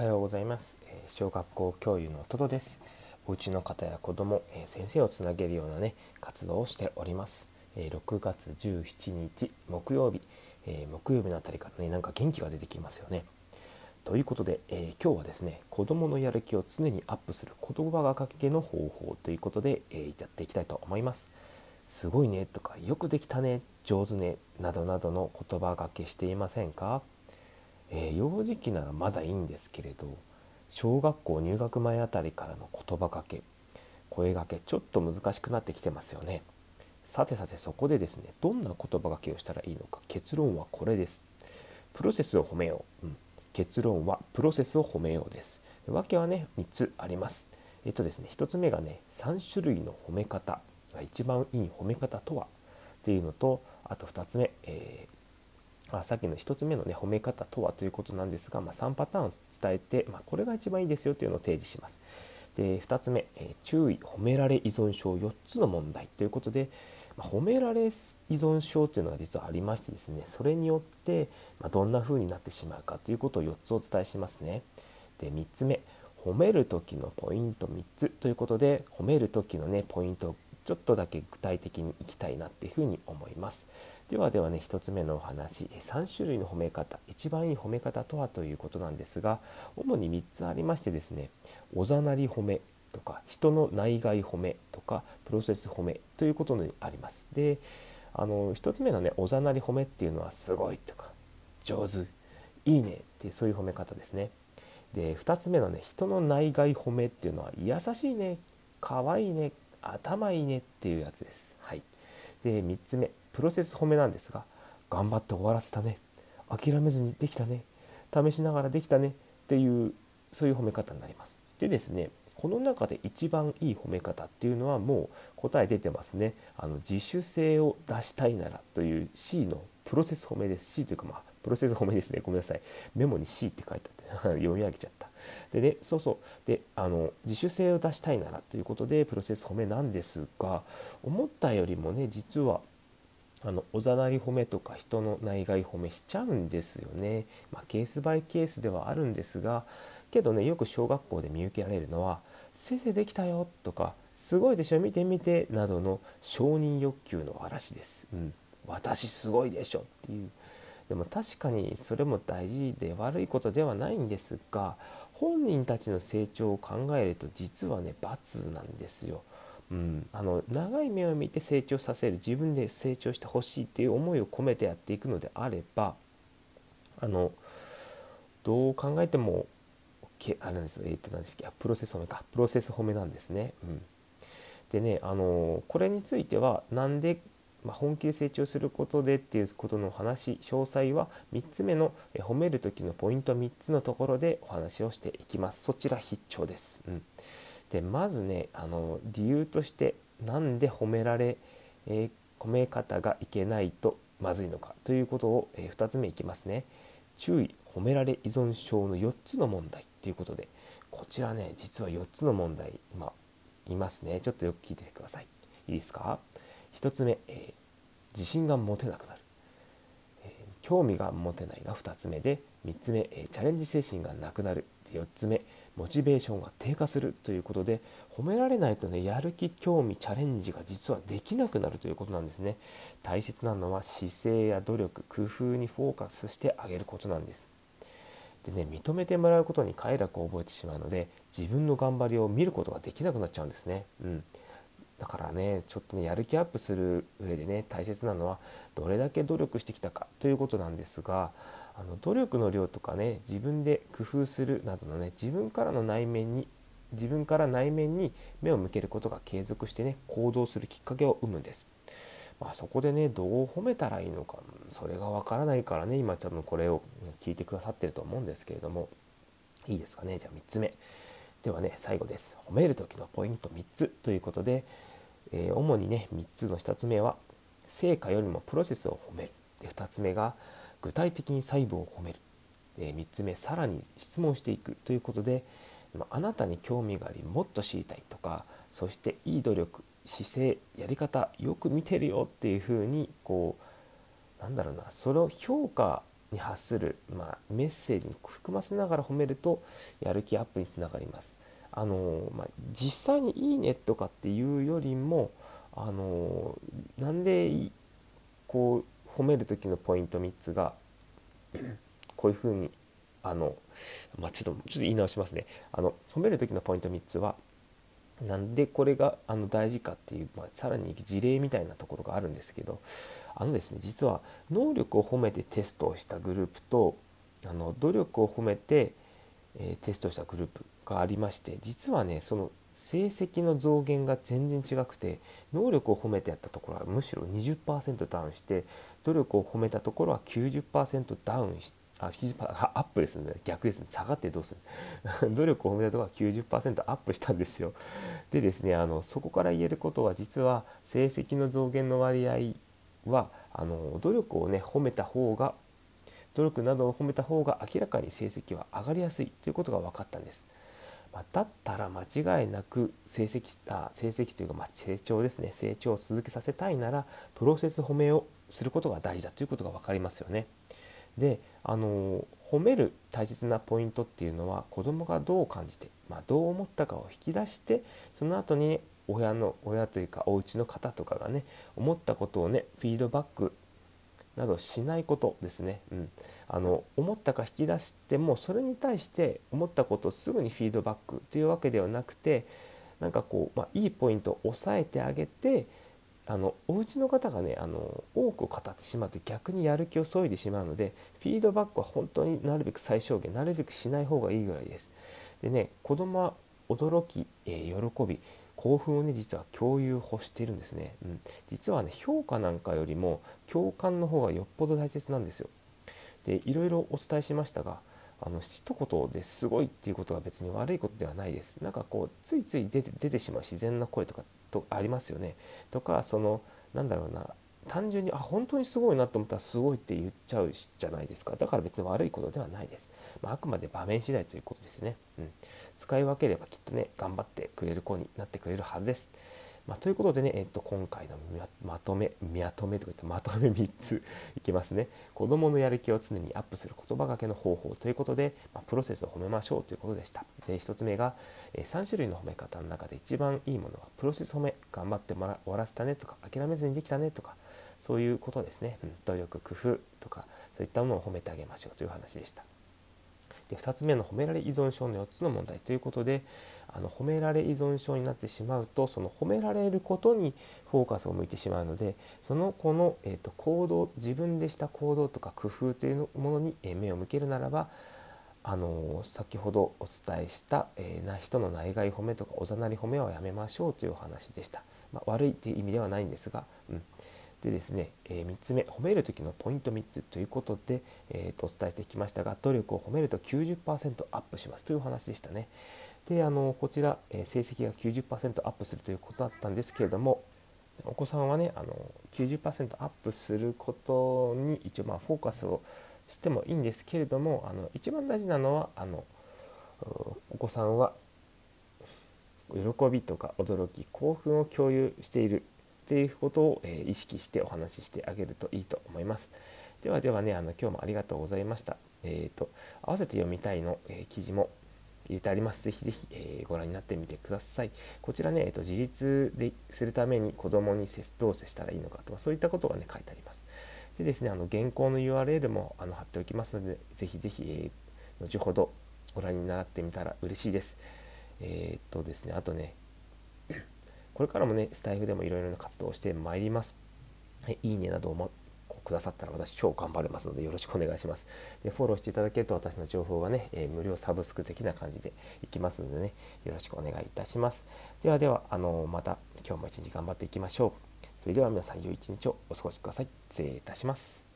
はようございます。小学校教諭のトドです。お家の方や子供先生をつなげるようなね活動をしております。6月17日木曜日。木曜日のあたりからねなんか元気が出てきますよね。ということで、え、今日はですね子どものやる気を常にアップする言葉がかけの方法ということで、え、やっていきたいと思います。すごいねとかよくできたね上手ねなどなどの言葉がけしていませんか？えー、幼児期ならまだいいんですけれど小学校入学前あたりからの言葉かけ声がけちょっと難しくなってきてますよね。さてさてそこでですねどんな言葉がけをしたらいいのか。結論はこれです。プロセスを褒めよう、うん、結論はプロセスを褒めようです。わけはね3つあります。えっとですね1つ目がね3種類の褒め方が一番いい褒め方とはっていうのとあと2つ目、えーあ、さっきの1つ目のね褒め方とはということなんですが、まあ、3パターン伝えて、まあ、これが一番いいですよというのを提示します。で2つ目、えー、注意褒められ依存症4つの問題ということで、まあ、褒められ依存症というのが実はありましてですねそれによって、まどんな風になってしまうかということを4つお伝えしますね。で3つ目褒める時のポイント3つということで褒める時のねポイントをちょっとだけ具体的にいきたいなっていうふうに思います。ではではね1つ目のお話3種類の褒め方一番いい褒め方とはということなんですが主に3つありましてですねおざなり褒めとか人の内外褒めとかプロセス褒めということにあります。であの1つ目のねおざなり褒めっていうのはすごいとか上手いいねってそういう褒め方ですね。で2つ目のね人の内外褒めっていうのは優しいねかわいいね頭いいねっていうやつです。はい、で3つ目プロセス褒めなんですが頑張って終わらせたね諦めずにできたね試しながらできたねっていうそういう褒め方になります。でですねこの中で一番いい褒め方っていうのはもう答え出てますね。あの自主性を出したいならという C のプロセス褒めです。C というかまあプロセス褒めですね。ごめんなさい。メモに C って書いてあって 読み上げちゃった。でね、そうそう。で、あの自主性を出したいならということでプロセス褒めなんですが、思ったよりもね、実はあのおざなり褒めとか人の内外褒めしちゃうんですよね。まあ、ケースバイケースではあるんですがけどねよく小学校で見受けられるのは「先生できたよ」とか「すごいでしょ見てみて」などの承認欲求の嵐です。うん、私すごいでしょっていう。でも確かにそれも大事で悪いことではないんですが本人たちの成長を考えると実はね罰なんですよ。うん、あの長い目を見て成長させる自分で成長してほしいっていう思いを込めてやっていくのであればあのどう考えてもあれですえっ、ー、と何でしたっけプロセス褒めかプロセス褒めなんですね。うん、でねあのこれについてはなんで、まあ、本気で成長することでっていうことの話詳細は3つ目の褒める時のポイント3つのところでお話をしていきます。そちら必聴です。うんでまずねあの理由として何で褒められ、えー、褒め方がいけないとまずいのかということを、えー、2つ目いきますね。注意褒められ依存症の4つの問題ということでこちらね実は4つの問題今いますね。ちょっとよく聞いててください。いいですか？1つ目、えー、自信が持てなくなる、興味が持てないが2つ目で3つ目、えー、チャレンジ精神がなくなる。4つ目モチベーションが低下するということで褒められないとねやる気興味チャレンジが実はできなくなるということなんですね。大切なのは姿勢や努力工夫にフォーカスしてあげることなんです。でね認めてもらうことに快楽を覚えてしまうので自分の頑張りを見ることができなくなっちゃうんですね。うん。だからねちょっとねやる気アップする上でね大切なのはどれだけ努力してきたかということなんですがあの努力の量とかね自分で工夫するなどのね自分からの内面に自分から内面に目を向けることが継続してね行動するきっかけを生むんです。まあ、そこでねどう褒めたらいいのかそれがわからないからね今多分これを聞いてくださってると思うんですけれどもいいですかね？じゃあ3つ目。ではね最後です。褒める時のポイント3つということで、えー、主にね3つの1つ目は成果よりもプロセスを褒める。で2つ目が具体的に細部を褒める、え3つ目さらに質問していく。ということであなたに興味がありもっと知りたいとかそしていい努力姿勢やり方よく見てるよ。っていうふうにこうなんだろうなそれを評価に発する、まあ、メッセージに含ませながら褒めるとやる気アップにつながります。あのまあ、実際に「いいね」とかっていうよりもあのなんでこう褒める時のポイント3つがこういうふうにあの、まあ、ちょっとちょっと言い直しますね。あの褒める時のポイント3つはなんでこれがあの大事かっていう、まあ、さらに事例みたいなところがあるんですけどあのですね実は能力を褒めてテストをしたグループとあの努力を褒めて、えー、テストしたグループがありまして実はねその成績の増減が全然違くて能力を褒めてやったところはむしろ20%ダウンして努力を褒めたところは90%ダウンしてあアップですね。逆ですね。下がってどうする 努力を褒めたところは90%アップしたんですよ。でですねあのそこから言えることは実は成績の増減の割合はあの努力をね褒めた方が努力などを褒めた方が明らかに成績は上がりやすいということが分かったんです。まあ、だったら間違いなく成績あ成績というかま成長ですね成長を続けさせたいならプロセス褒めをすることが大事だということが分かりますよね。であの褒める大切なポイントっていうのは子どもがどう感じて、まあ、どう思ったかを引き出してその後に親の親というかお家の方とかがね思ったことをねフィードバックなどしないことですね、うん、あの思ったか引き出してもそれに対して思ったことをすぐにフィードバックというわけではなくてなんかこう、まあ、いいポイントを押さえてあげてあのお家の方がねあの多く語ってしまうと逆にやる気を削いでしまうのでフィードバックは本当になるべく最小限なるべくしない方がいいぐらいです。でね子供は驚き、えー、喜び興奮をね実は共有欲しているんですね、うん、実はね評価なんかよりも共感の方がよっぽど大切なんですよ。でいろいろお伝えしましたがあの一言ですごいっていうことは別に悪いことではないです。なんかこうついつい出て出てしまう自然な声とかとありますよね。とかそのなんだろうな単純にあ本当にすごいなと思ったらすごいって言っちゃうじゃないですか。だから別に悪いことではないです、まあ、あくまで場面次第ということですね、うん、使い分ければきっとね頑張ってくれる子になってくれるはずです、まあ、ということでね、えっと、今回のまとめまとめとか言ってまとめ3つ いきますね。子どものやる気を常にアップする言葉がけの方法ということで、まあ、プロセスを褒めましょうということでした。で1つ目が、え3種類の褒め方の中で一番いいものはプロセス褒め頑張ってもら終わらせたねとか諦めずにできたねとかそういうことですね、うん、努力工夫とかそういったものを褒めてあげましょうという話でした。で2つ目の褒められ依存症の4つの問題ということであの褒められ依存症になってしまうとその褒められることにフォーカスを向いてしまうのでその子の、えーと、行動自分でした行動とか工夫というものに目を向けるならばあの先ほどお伝えした、えー、な人の内外褒めとかおざなり褒めはやめましょうというお話でした。まあ、悪いという意味ではないんですが、うんでですね、え、3つ目褒める時のポイント3つということで、えー、とお伝えしてきましたが努力を褒めると90%アップしますという話でしたね。であのこちら、え、成績が90%アップするということだったんですけれどもお子さんはねあの90%アップすることに一応まあフォーカスをしてもいいんですけれどもあの一番大事なのはあのお子さんは喜びとか驚き興奮を共有しているっていうことを、え意識してお話ししてあげるといいと思います。ではではね、あの今日もありがとうございました。えーと、合わせて読みたいの、え記事も入れてあります。ぜひぜひ、えー、ご覧になってみてください。こちらね、えーと、自立でするために子供に接どう接したらいいのかとか、そういったことがね、書いてあります。でですね、あの原稿の URL もあの貼っておきますので、ぜひぜひ、えー、後ほどご覧になってみたら嬉しいです。えっ、とですね、あとね、これからもね、スタイフでもいろいろな活動をしてまいります。はい、いいねなどをくださったら私超頑張れますのでよろしくお願いします。でフォローしていただけると私の情報がね、えー、無料サブスク的な感じでいきますのでね、よろしくお願いいたします。ではでは、あのまた今日も一日頑張っていきましょう。それでは皆さん良い一日をお過ごしください。失礼いたします。